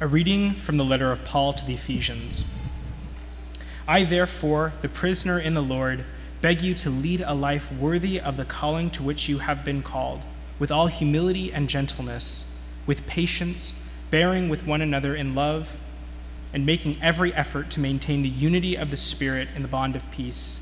A reading from the letter of Paul to the Ephesians. I, therefore, the prisoner in the Lord, beg you to lead a life worthy of the calling to which you have been called, with all humility and gentleness, with patience, bearing with one another in love, and making every effort to maintain the unity of the Spirit in the bond of peace.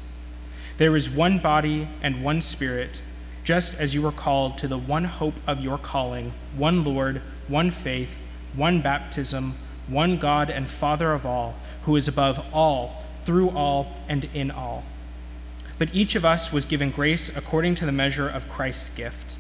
There is one body and one Spirit, just as you were called to the one hope of your calling, one Lord, one faith, one baptism, one God and Father of all, who is above all, through all, and in all. But each of us was given grace according to the measure of Christ's gift.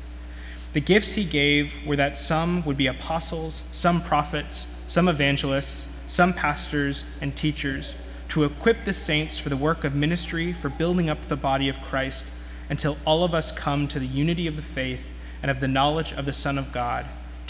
The gifts he gave were that some would be apostles, some prophets, some evangelists, some pastors and teachers, to equip the saints for the work of ministry, for building up the body of Christ, until all of us come to the unity of the faith and of the knowledge of the Son of God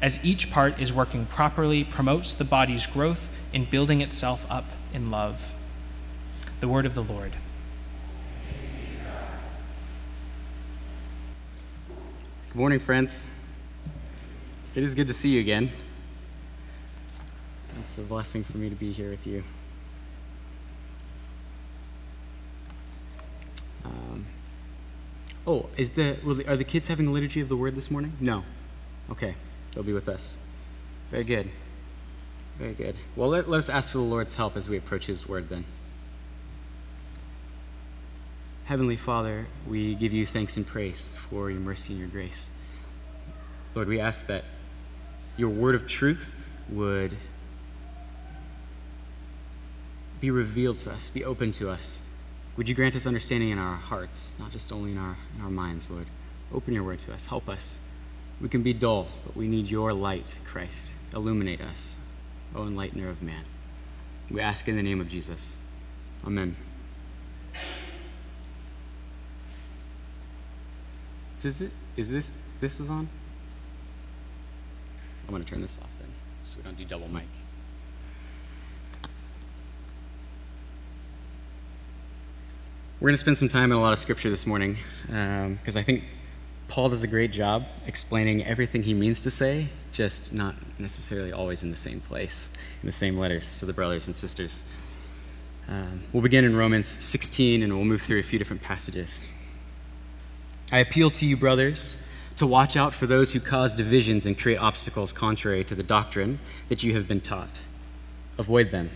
as each part is working properly, promotes the body's growth in building itself up in love. The word of the Lord. Good morning, friends. It is good to see you again. It's a blessing for me to be here with you. Um, oh, is the, are the kids having the liturgy of the word this morning? No. Okay. They'll be with us. Very good. Very good. Well, let, let us ask for the Lord's help as we approach His word then. Heavenly Father, we give you thanks and praise for your mercy and your grace. Lord, we ask that your word of truth would be revealed to us, be open to us. Would you grant us understanding in our hearts, not just only in our, in our minds, Lord? Open your word to us. Help us we can be dull, but we need your light, Christ. Illuminate us, O enlightener of man. We ask in the name of Jesus. Amen. Does it, is this, this is on? I'm going to turn this off then, so we don't do double mic. We're going to spend some time in a lot of scripture this morning because um, I think Paul does a great job explaining everything he means to say, just not necessarily always in the same place, in the same letters to the brothers and sisters. Um, we'll begin in Romans 16 and we'll move through a few different passages. I appeal to you, brothers, to watch out for those who cause divisions and create obstacles contrary to the doctrine that you have been taught. Avoid them.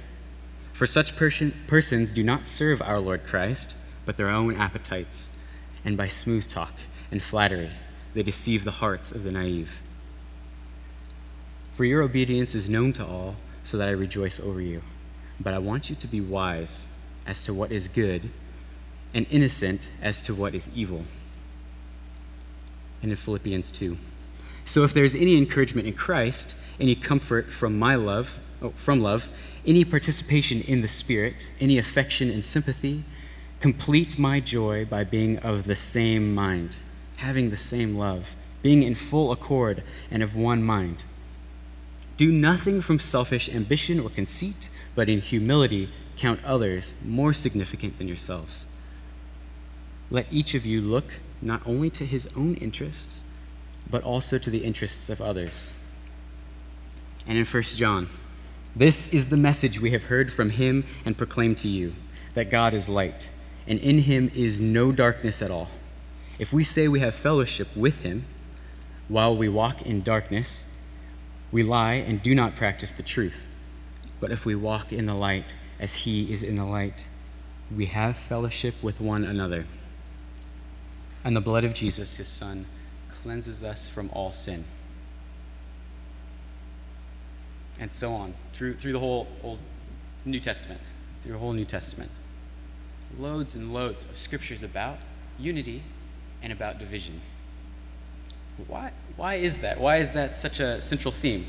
For such person, persons do not serve our Lord Christ, but their own appetites, and by smooth talk and flattery. They deceive the hearts of the naive. For your obedience is known to all, so that I rejoice over you. But I want you to be wise as to what is good, and innocent as to what is evil. And in Philippians 2. So if there's any encouragement in Christ, any comfort from my love, oh, from love, any participation in the Spirit, any affection and sympathy, complete my joy by being of the same mind having the same love, being in full accord and of one mind. Do nothing from selfish ambition or conceit, but in humility count others more significant than yourselves. Let each of you look not only to his own interests, but also to the interests of others. And in 1 John, this is the message we have heard from him and proclaimed to you that God is light, and in him is no darkness at all. If we say we have fellowship with him while we walk in darkness, we lie and do not practice the truth. But if we walk in the light as he is in the light, we have fellowship with one another. And the blood of Jesus, his son, cleanses us from all sin. And so on, through, through the whole Old New Testament, through the whole New Testament. Loads and loads of scriptures about unity and about division. Why, why is that? Why is that such a central theme?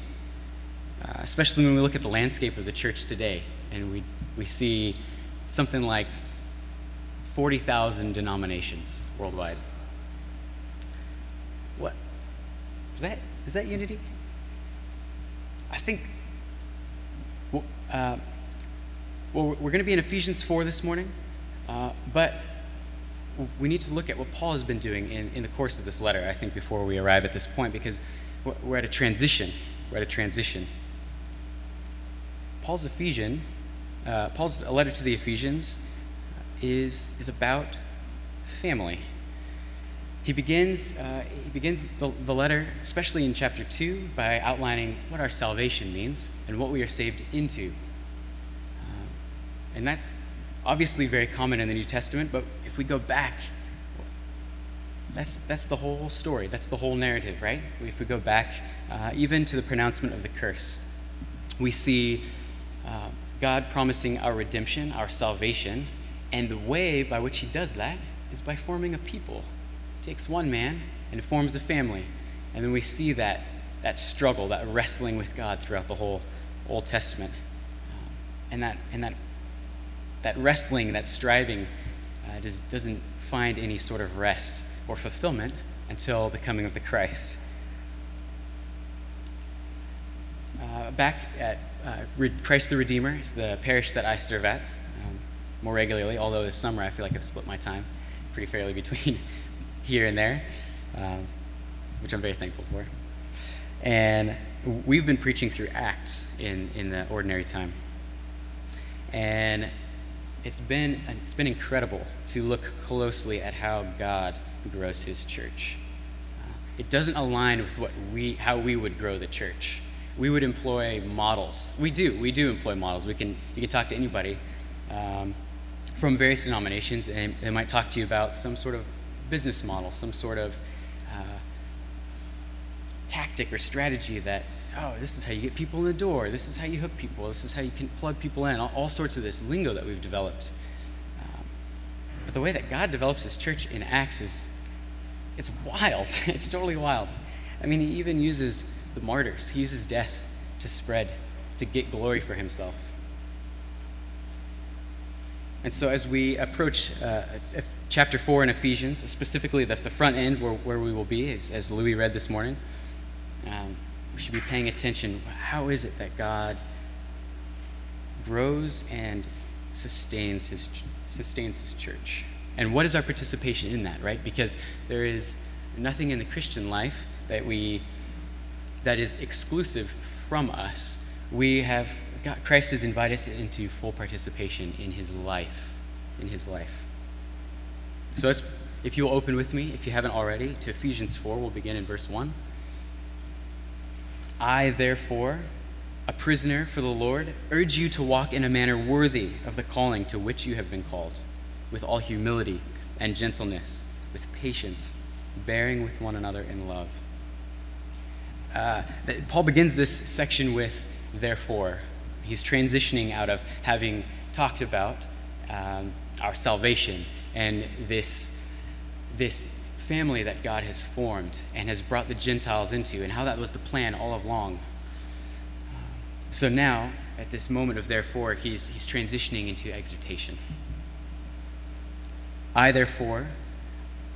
uh, especially when we look at the landscape of the church today and we, we see something like 40,000 denominations worldwide. What? Is that, is that unity? I think, well, uh, well we're going to be in Ephesians 4 this morning, uh, but we need to look at what Paul has been doing in, in the course of this letter, I think, before we arrive at this point, because we're at a transition. We're at a transition. Paul's Ephesian, uh, Paul's letter to the Ephesians is, is about family. He begins, uh, he begins the, the letter, especially in chapter 2, by outlining what our salvation means and what we are saved into. Uh, and that's obviously very common in the New Testament, but if we go back, that's, that's the whole story. That's the whole narrative, right? If we go back uh, even to the pronouncement of the curse, we see uh, God promising our redemption, our salvation, and the way by which He does that is by forming a people. He takes one man and forms a family. And then we see that, that struggle, that wrestling with God throughout the whole Old Testament. Um, and that, and that, that wrestling, that striving, uh, does, doesn't find any sort of rest or fulfillment until the coming of the Christ. Uh, back at uh, Christ the Redeemer is the parish that I serve at um, more regularly, although this summer I feel like I've split my time pretty fairly between here and there, um, which I'm very thankful for. And we've been preaching through Acts in, in the ordinary time. And it's been, it's been incredible to look closely at how God grows his church. Uh, it doesn't align with what we, how we would grow the church. We would employ models. We do. We do employ models. We can, you can talk to anybody um, from various denominations, and they might talk to you about some sort of business model, some sort of uh, tactic or strategy that oh, this is how you get people in the door, this is how you hook people, this is how you can plug people in, all, all sorts of this lingo that we've developed. Um, but the way that God develops his church in Acts is, it's wild. it's totally wild. I mean, he even uses the martyrs, he uses death to spread, to get glory for himself. And so, as we approach uh, chapter 4 in Ephesians, specifically the, the front end where, where we will be, as, as Louis read this morning, um, we should be paying attention. How is it that God grows and sustains his, sustains his church? And what is our participation in that, right? Because there is nothing in the Christian life that we that is exclusive from us. We have Christ has invited us into full participation in his life, in his life. So if you'll open with me, if you haven't already, to Ephesians 4, we'll begin in verse 1. I, therefore, a prisoner for the Lord, urge you to walk in a manner worthy of the calling to which you have been called, with all humility and gentleness, with patience, bearing with one another in love. Uh, Paul begins this section with therefore. He's transitioning out of having talked about um, our salvation and this, this family that God has formed and has brought the Gentiles into, and how that was the plan all along. So now, at this moment of therefore, he's, he's transitioning into exhortation. I, therefore,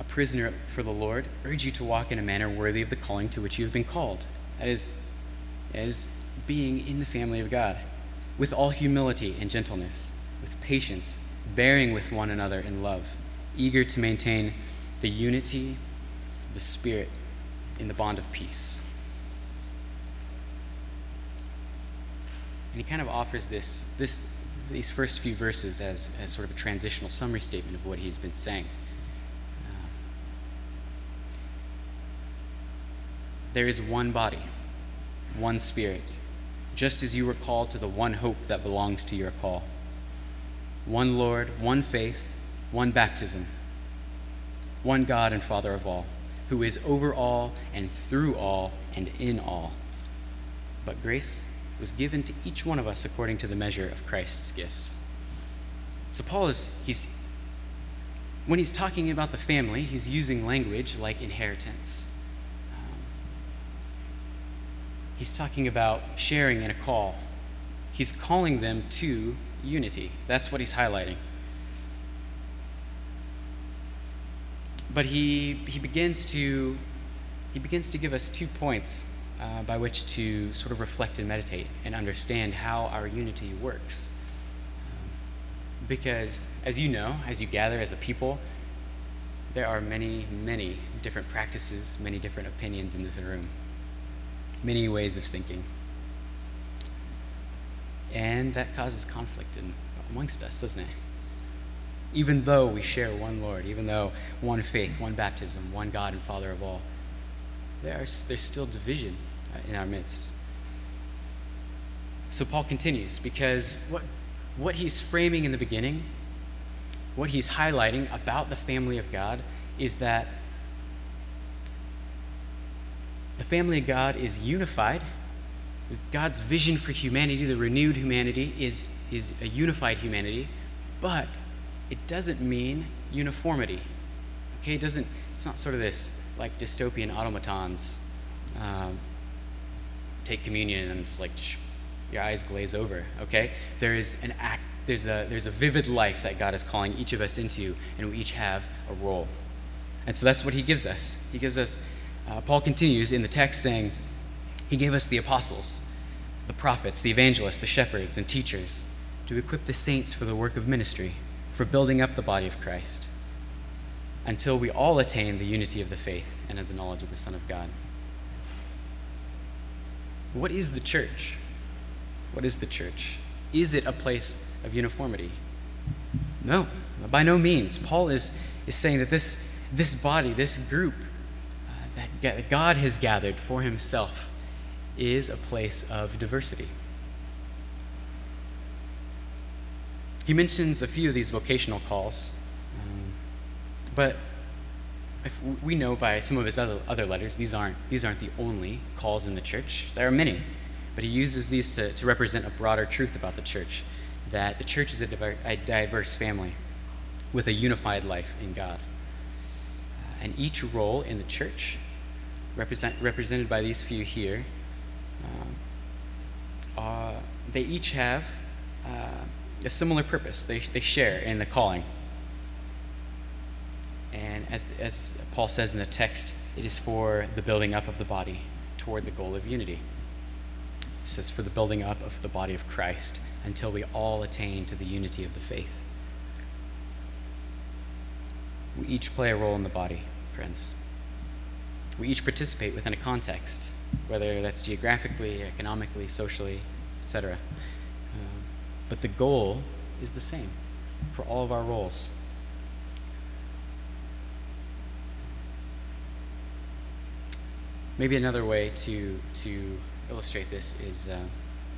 a prisoner for the Lord, urge you to walk in a manner worthy of the calling to which you have been called. That is, as being in the family of God, with all humility and gentleness, with patience, bearing with one another in love, eager to maintain the unity the Spirit in the bond of peace. And he kind of offers this, this, these first few verses as, as sort of a transitional summary statement of what he's been saying. Uh, there is one body, one Spirit, just as you were called to the one hope that belongs to your call. One Lord, one faith, one baptism one God and Father of all, who is over all and through all and in all. But grace was given to each one of us according to the measure of Christ's gifts. So Paul is he's when he's talking about the family, he's using language like inheritance. Um, he's talking about sharing in a call. He's calling them to unity. That's what he's highlighting. But he, he begins to he begins to give us two points uh, by which to sort of reflect and meditate and understand how our unity works. Because, as you know, as you gather as a people, there are many, many different practices, many different opinions in this room, many ways of thinking. And that causes conflict in, amongst us, doesn't it? Even though we share one Lord, even though one faith, one baptism, one God and Father of all, there's, there's still division uh, in our midst. So Paul continues because what, what he's framing in the beginning, what he's highlighting about the family of God, is that the family of God is unified. God's vision for humanity, the renewed humanity, is, is a unified humanity, but it doesn't mean uniformity. Okay, it doesn't, it's not sort of this like dystopian automatons um, take communion and just like your eyes glaze over. Okay, there is an act. There's a there's a vivid life that God is calling each of us into, and we each have a role. And so that's what He gives us. He gives us. Uh, Paul continues in the text saying, He gave us the apostles, the prophets, the evangelists, the shepherds, and teachers to equip the saints for the work of ministry, for building up the body of Christ until we all attain the unity of the faith and of the knowledge of the Son of God. What is the church? What is the church? Is it a place of uniformity? No, by no means. Paul is, is saying that this, this body, this group uh, that God has gathered for himself, is a place of diversity. He mentions a few of these vocational calls but we know by some of his other, other letters, these aren't, these aren't the only calls in the church. There are many, but he uses these to, to represent a broader truth about the church that the church is a, diver, a diverse family with a unified life in God. Uh, and each role in the church, represent, represented by these few here, um, they each have uh, a similar purpose. They, they share in the calling and as, as Paul says in the text, it is for the building up of the body toward the goal of unity. He says, for the building up of the body of Christ until we all attain to the unity of the faith. We each play a role in the body, friends. We each participate within a context, whether that's geographically, economically, socially, etc. But the goal is the same for all of our roles. Maybe another way to, to illustrate this is, uh,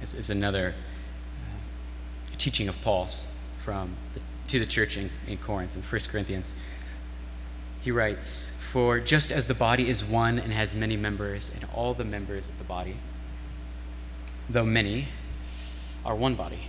is, is, another uh, teaching of Paul's from the, to the church in, in Corinth in 1 Corinthians. He writes, For just as the body is one and has many members, and all the members of the body, though many, are one body,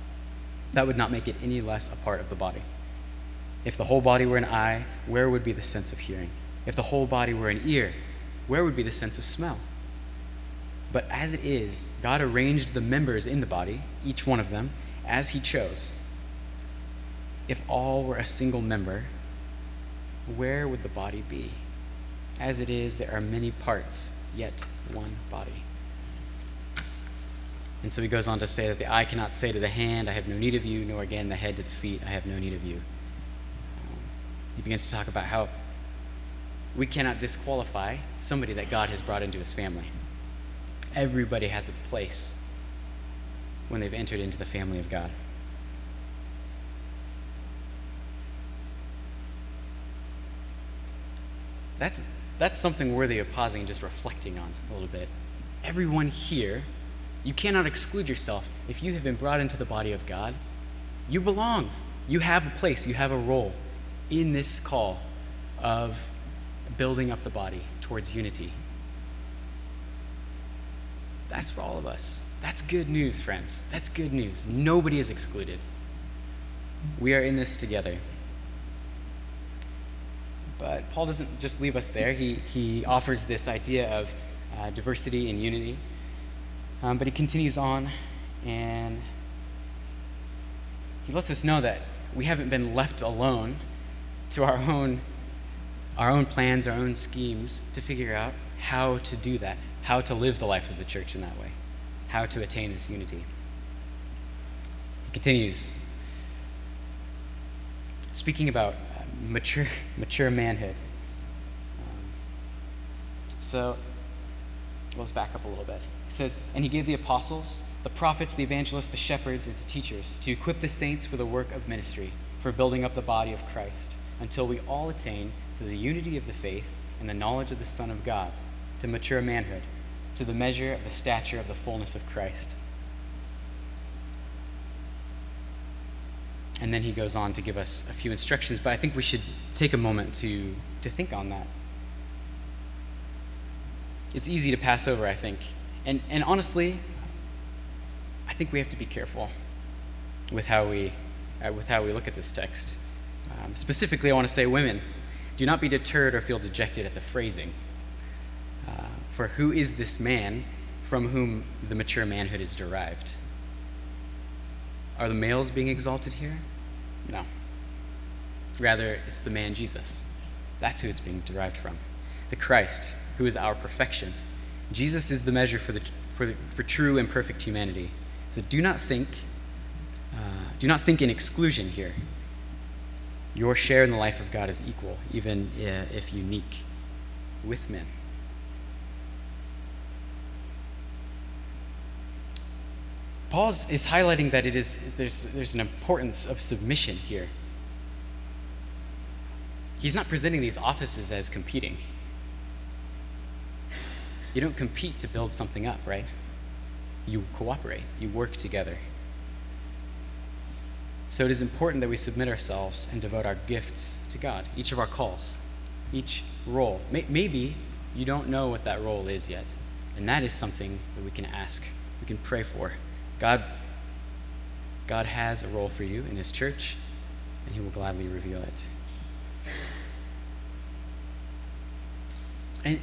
that would not make it any less a part of the body. If the whole body were an eye, where would be the sense of hearing? If the whole body were an ear, where would be the sense of smell? But as it is, God arranged the members in the body, each one of them, as He chose. If all were a single member, where would the body be? As it is, there are many parts, yet one body. And so he goes on to say that the eye cannot say to the hand, I have no need of you, nor again the head to the feet, I have no need of you. Um, he begins to talk about how we cannot disqualify somebody that God has brought into his family everybody has a place when they've entered into the family of God. That's, that's something worthy of pausing and just reflecting on a little bit. Everyone here You cannot exclude yourself. If you have been brought into the body of God, you belong. You have a place, you have a role in this call of building up the body towards unity. That's for all of us. That's good news, friends. That's good news. Nobody is excluded. We are in this together. But Paul doesn't just leave us there. He, he offers this idea of uh, diversity and unity. Um, but he continues on and he lets us know that we haven't been left alone to our own, our own plans, our own schemes to figure out how to do that, how to live the life of the church in that way, how to attain this unity. He continues, speaking about uh, mature, mature manhood. Um, so, let's back up a little bit. He says, And he gave the apostles, the prophets, the evangelists, the shepherds, and the teachers to equip the saints for the work of ministry, for building up the body of Christ, until we all attain to the unity of the faith and the knowledge of the Son of God, to mature manhood, to the measure of the stature of the fullness of Christ. And then he goes on to give us a few instructions, but I think we should take a moment to, to think on that. It's easy to pass over, I think. And, and honestly, I think we have to be careful with how we, uh, with how we look at this text. Um, specifically, I want to say, women, do not be deterred or feel dejected at the phrasing. Uh, for who is this man from whom the mature manhood is derived? Are the males being exalted here? No. Rather, it's the man Jesus. That's who it's being derived from. The Christ, who is our perfection. Jesus is the measure for, the, for, the, for true and perfect humanity. So do not think, uh, do not think in exclusion here. Your share in the life of God is equal, even if unique, with men. Paul is highlighting that it is, there's, there's an importance of submission here. He's not presenting these offices as competing. You don't compete to build something up, right? You cooperate, you work together. So it is important that we submit ourselves and devote our gifts to God, each of our calls, each role. Maybe you don't know what that role is yet, and that is something that we can ask, we can pray for. God, God has a role for you in His church, and He will gladly reveal it. And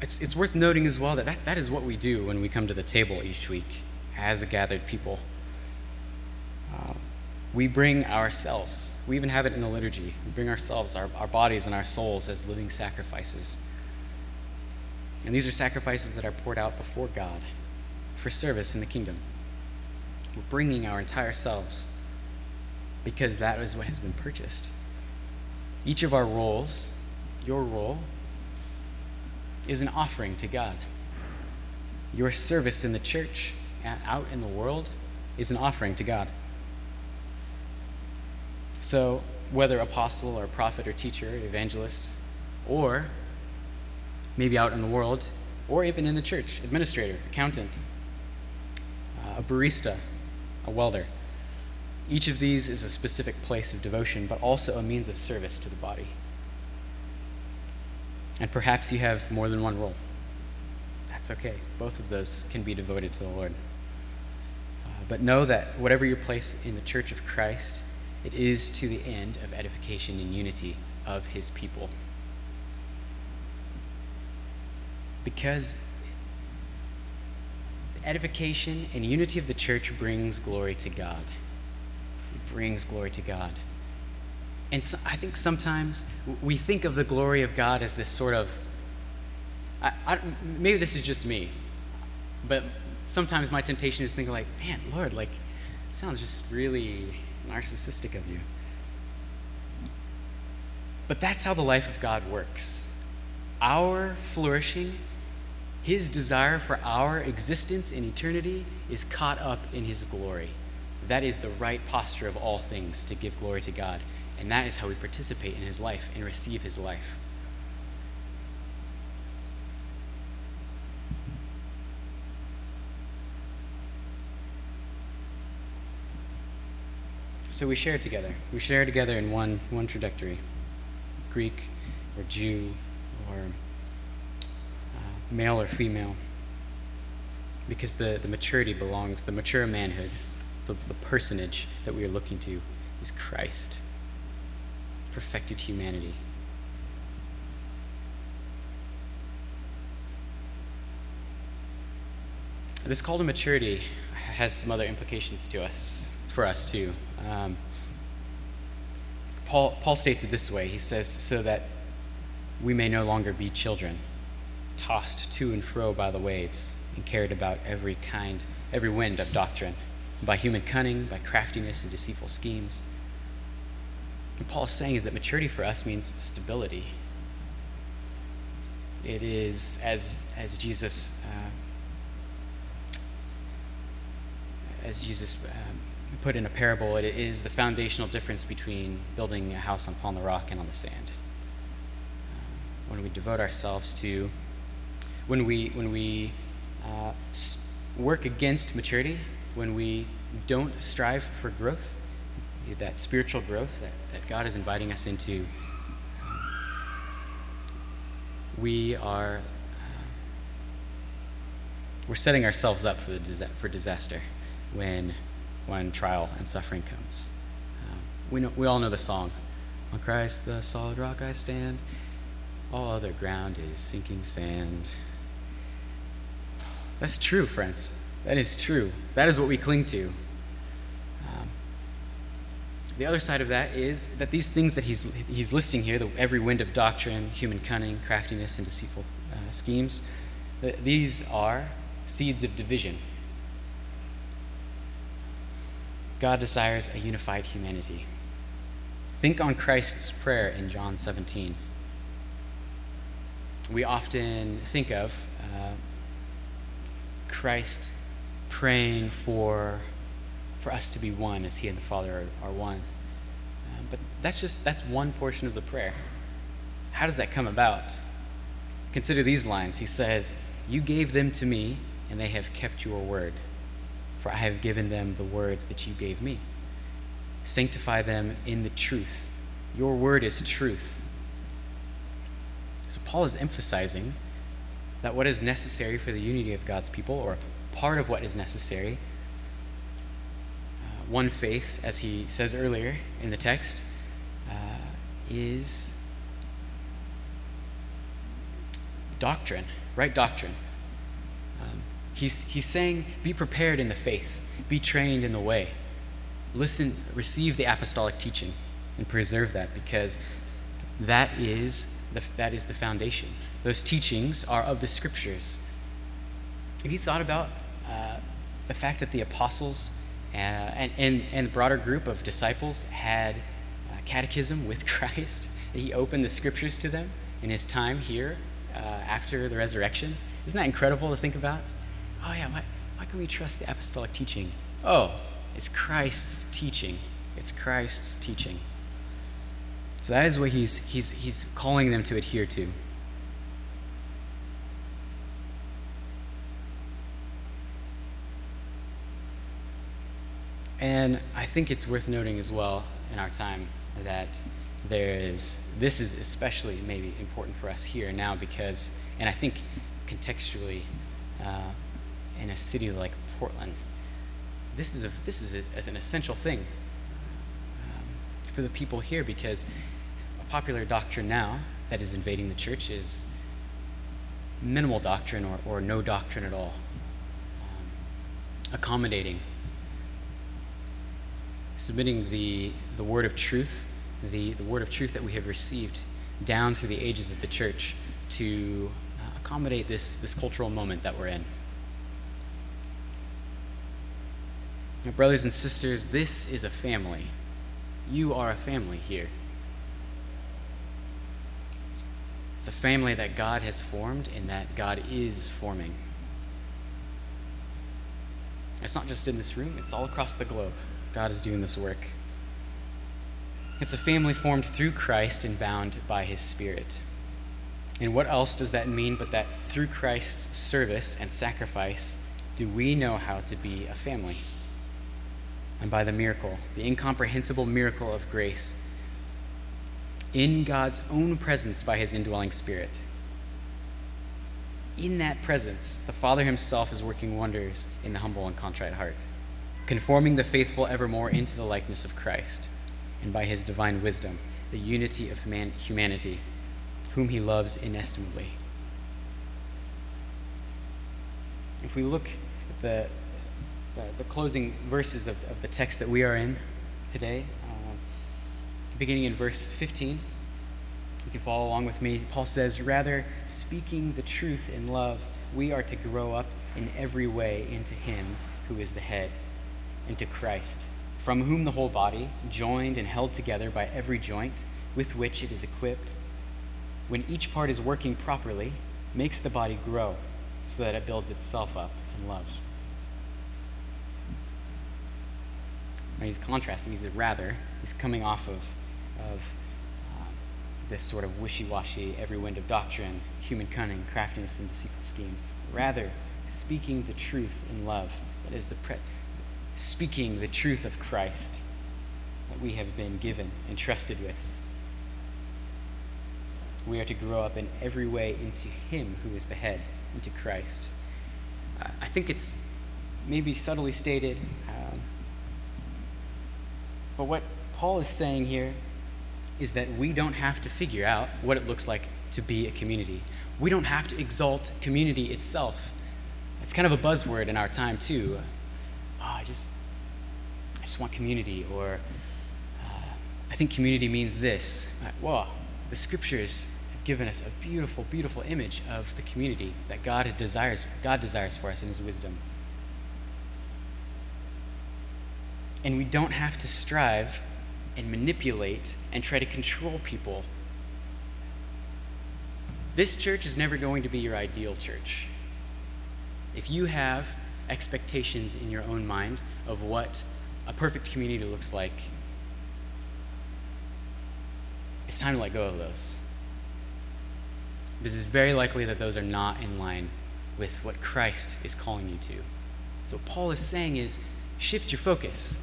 it's, it's worth noting as well that, that that is what we do when we come to the table each week as a gathered people. Uh, we bring ourselves, we even have it in the liturgy, we bring ourselves, our, our bodies, and our souls as living sacrifices. And these are sacrifices that are poured out before God for service in the kingdom. We're bringing our entire selves because that is what has been purchased. Each of our roles, your role, is an offering to God. Your service in the church and out in the world is an offering to God. So, whether apostle or prophet or teacher, evangelist, or maybe out in the world, or even in the church, administrator, accountant, uh, a barista, a welder. Each of these is a specific place of devotion, but also a means of service to the body. And perhaps you have more than one role. That's okay. Both of those can be devoted to the Lord. Uh, but know that whatever your place in the church of Christ, it is to the end of edification and unity of his people. Because the edification and unity of the church brings glory to God. It brings glory to God. And so I think sometimes we think of the glory of God as this sort of, I, I, maybe this is just me, but sometimes my temptation is thinking like, man, Lord, like, it sounds just really narcissistic of you. But that's how the life of God works. Our flourishing his desire for our existence in eternity is caught up in His glory. That is the right posture of all things to give glory to God. And that is how we participate in his life and receive his life. So we share together. We share together in one, one trajectory Greek or Jew or uh, male or female. Because the, the maturity belongs, the mature manhood, the, the personage that we are looking to is Christ perfected humanity. This call to maturity has some other implications to us, for us too. Um, Paul, Paul states it this way He says, So that we may no longer be children, tossed to and fro by the waves, and carried about every kind, every wind of doctrine, by human cunning, by craftiness and deceitful schemes. What Paul is saying is that maturity for us means stability. It is, as, as Jesus uh, as Jesus um, put in a parable, it is the foundational difference between building a house upon the rock and on the sand. Um, when we devote ourselves to, when we, when we uh, work against maturity, when we don't strive for growth, that spiritual growth that, that God is inviting us into, we are uh, we're setting ourselves up for, the, for disaster when, when trial and suffering comes. Um, we, know, we all know the song On Christ, the solid rock I stand, all other ground is sinking sand. That's true, friends. That is true. That is what we cling to. The other side of that is that these things that he's, he's listing here, the, every wind of doctrine, human cunning, craftiness, and deceitful uh, schemes, these are seeds of division God desires a unified humanity. Think on Christ's prayer in John 17. We often think of uh, Christ praying for, for us to be one as he and the Father are, are one. Uh, but that's just that's one portion of the prayer. How does that come about? Consider these lines. He says, You gave them to me, and they have kept your word for I have given them the words that you gave me. Sanctify them in the truth. Your word is truth. So, Paul is emphasizing that what is necessary for the unity of God's people, or part of what is necessary, one faith, as he says earlier in the text, uh, is doctrine, right doctrine. He's, he's saying, be prepared in the faith, be trained in the way. Listen, receive the apostolic teaching and preserve that because that is the, that is the foundation. Those teachings are of the scriptures. Have you thought about uh, the fact that the apostles uh, and, and, and the broader group of disciples had uh, catechism with Christ? He opened the scriptures to them in his time here uh, after the resurrection. Isn't that incredible to think about? oh yeah, why, why can we trust the apostolic teaching? Oh, it's Christ's teaching. It's Christ's teaching. So that is what he's, he's, he's calling them to adhere to. And I think it's worth noting as well in our time that there is, this is especially maybe important for us here now because, and I think contextually, uh, in a city like Portland. This is, a, this is a, an essential thing um, for the people here because a popular doctrine now that is invading the church is minimal doctrine or, or no doctrine at all, um, accommodating, submitting the, the word of truth, the, the word of truth that we have received down through the ages of the church to uh, accommodate this, this cultural moment that we're in. Now, brothers and sisters, this is a family. You are a family here. It's a family that God has formed and that God is forming. It's not just in this room, it's all across the globe. God is doing this work. It's a family formed through Christ and bound by his Spirit. And what else does that mean but that through Christ's service and sacrifice do we know how to be a family? and by the miracle, the incomprehensible miracle of grace, in God's own presence by his indwelling spirit. In that presence, the Father himself is working wonders in the humble and contrite heart, conforming the faithful evermore into the likeness of Christ, and by his divine wisdom, the unity of man- humanity, whom he loves inestimably. If we look at the, the, the closing verses of, of the text that we are in today, uh, beginning in verse 15, you can follow along with me. Paul says, Rather, speaking the truth in love, we are to grow up in every way into Him who is the head, into Christ, from whom the whole body, joined and held together by every joint with which it is equipped, when each part is working properly, makes the body grow so that it builds itself up in love. Now he's contrasting. He's rather. He's coming off of, of um, this sort of wishy-washy, every wind of doctrine, human cunning, craftiness, and deceitful schemes. Rather, speaking the truth in love. That is the pre- speaking the truth of Christ that we have been given and trusted with. We are to grow up in every way into Him who is the head, into Christ. I think it's maybe subtly stated, um, but what Paul is saying here is that we don't have to figure out what it looks like to be a community. We don't have to exalt community itself. It's kind of a buzzword in our time too. Oh, I just, I just want community, or uh, I think community means this. Well, the scriptures have given us a beautiful, beautiful image of the community that God desires, God desires for us in His wisdom. And we don't have to strive and manipulate and try to control people. This church is never going to be your ideal church. If you have expectations in your own mind of what a perfect community looks like, it's time to let go of those. Because it's very likely that those are not in line with what Christ is calling you to. So, what Paul is saying is shift your focus.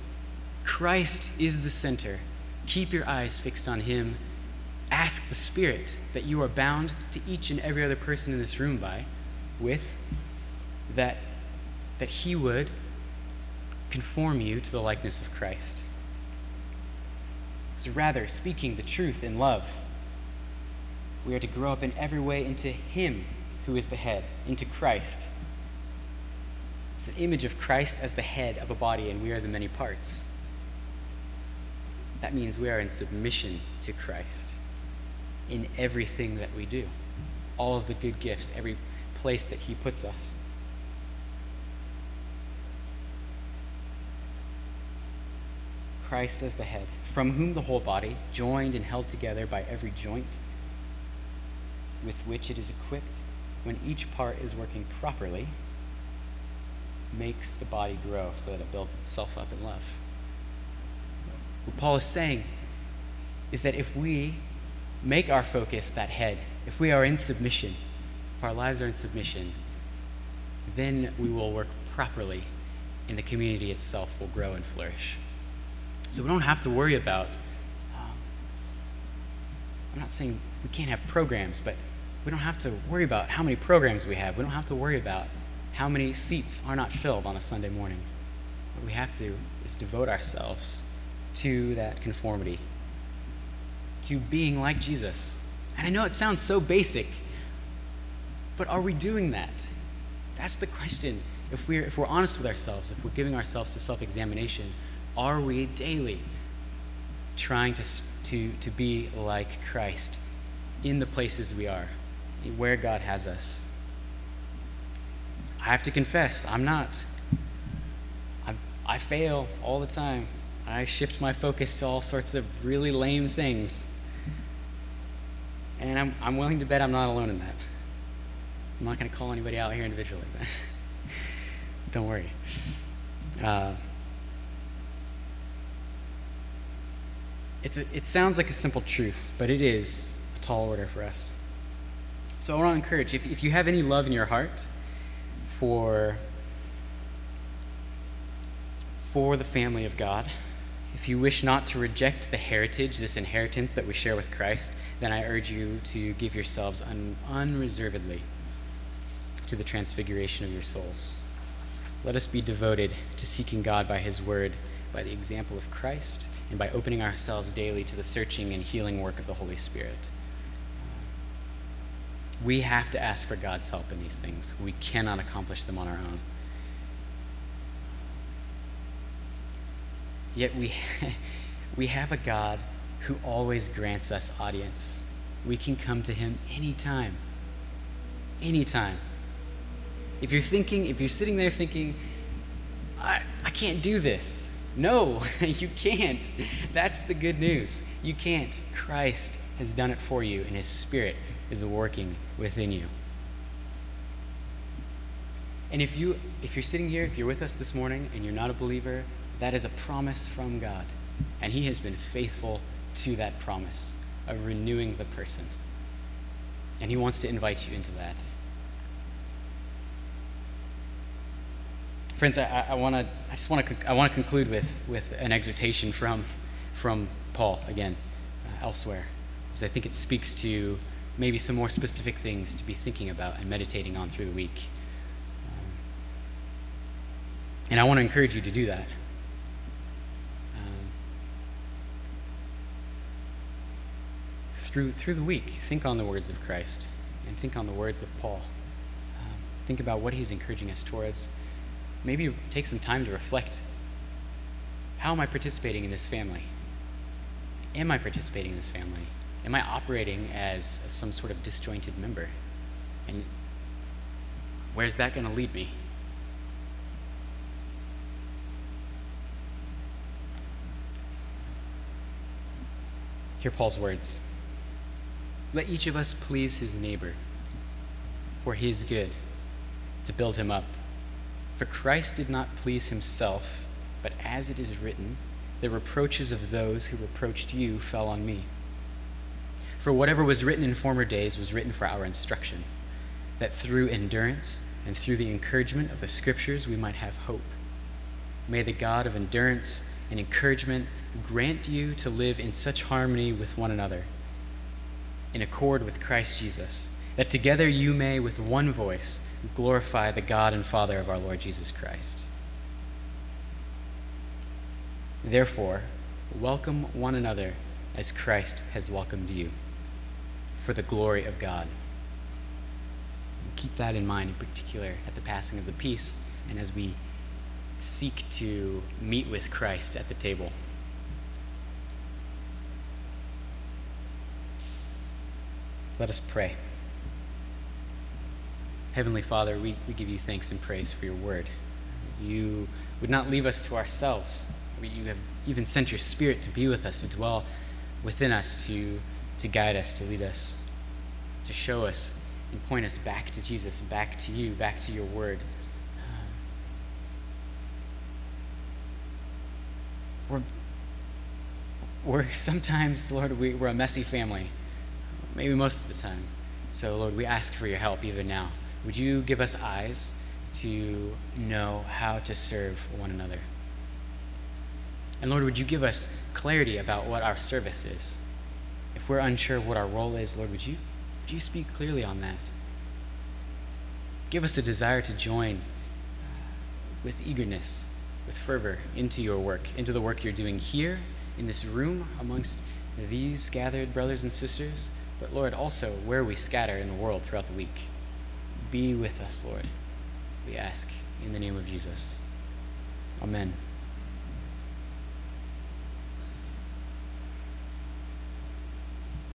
Christ is the center. Keep your eyes fixed on Him. Ask the Spirit that you are bound to each and every other person in this room by, with, that, that He would conform you to the likeness of Christ. So, rather, speaking the truth in love, we are to grow up in every way into Him who is the head, into Christ. It's an image of Christ as the head of a body, and we are the many parts. That means we are in submission to Christ in everything that we do, all of the good gifts, every place that He puts us. Christ as the head, from whom the whole body, joined and held together by every joint with which it is equipped, when each part is working properly, makes the body grow so that it builds itself up in love. What Paul is saying is that if we make our focus that head, if we are in submission, if our lives are in submission, then we will work properly and the community itself will grow and flourish. So we don't have to worry about, um, I'm not saying we can't have programs, but we don't have to worry about how many programs we have. We don't have to worry about how many seats are not filled on a Sunday morning. What we have to is devote ourselves to that conformity, to being like Jesus. And I know it sounds so basic, but are we doing that? That's the question. If we're, if we're honest with ourselves, if we're giving ourselves to self examination, are we daily trying to, to, to be like Christ in the places we are? where God has us. I have to confess, I'm not. I, I fail all the time. I shift my focus to all sorts of really lame things. And I'm, I'm willing to bet I'm not alone in that. I'm not going to call anybody out here individually, but don't worry. Uh, it's a, it sounds like a simple truth, but it is a tall order for us. So I want to encourage if, if you have any love in your heart for for the family of God, if you wish not to reject the heritage, this inheritance that we share with Christ, then I urge you to give yourselves un- unreservedly to the transfiguration of your souls. Let us be devoted to seeking God by His Word, by the example of Christ, and by opening ourselves daily to the searching and healing work of the Holy Spirit. We have to ask for God's help in these things. We cannot accomplish them on our own. Yet we, we have a God who always grants us audience. We can come to him anytime. Anytime. If you're thinking, if you're sitting there thinking, I, I can't do this. No, you can't. That's the good news. You can't. Christ has done it for you, and his spirit is working within you. And if you if you're sitting here, if you're with us this morning and you're not a believer, that is a promise from God. And He has been faithful to that promise of renewing the person. And He wants to invite you into that. Friends, I, I, wanna, I just want to I wanna conclude with, with an exhortation from, from Paul again, uh, elsewhere, because I think it speaks to maybe some more specific things to be thinking about and meditating on through the week. Um, and I want to encourage you to do that. through, through the week, think on the words of Christ and think on the words of Paul. Um, think about what he's encouraging us towards. Maybe take some time to reflect how am I participating in this family? Am I participating in this family? Am I operating as, some sort of disjointed member? And where's that going to lead me? Hear Paul's words. Let each of us please his neighbor for his good, to build him up. For Christ did not please himself, but as it is written, the reproaches of those who reproached you fell on me. For whatever was written in former days was written for our instruction, that through endurance and through the encouragement of the Scriptures we might have hope. May the God of endurance and encouragement grant you to live in such harmony with one another in accord with Christ Jesus, that together you may, with one voice, glorify the God and Father of our Lord Jesus Christ. Therefore, welcome one another as Christ has welcomed you, for the glory of God. Keep that in mind, in particular, at the passing of the peace and as we seek to meet with Christ at the table. Let us pray. Heavenly Father, we, we give you thanks and praise for your word. You would not leave us to ourselves. You have even sent your Spirit to be with us, to dwell within us, to, to guide us, to lead us, to show us and point us back to Jesus, back to you, back to your word. we're, we're sometimes, Lord, we, we're a messy family maybe most of the time. So, Lord, we ask for your help even now. Would you give us eyes to know how to serve one another? And Lord, would you give us clarity about what our service is? If we're unsure of what our role is, Lord, would you, would you speak clearly on that? Give us a desire to join uh, with eagerness, with fervor into your work, into the work you're doing here in this room amongst these gathered brothers and sisters but Lord, also where we scatter in the world throughout the week. Be with us, Lord. We ask in the name of Jesus. Amen.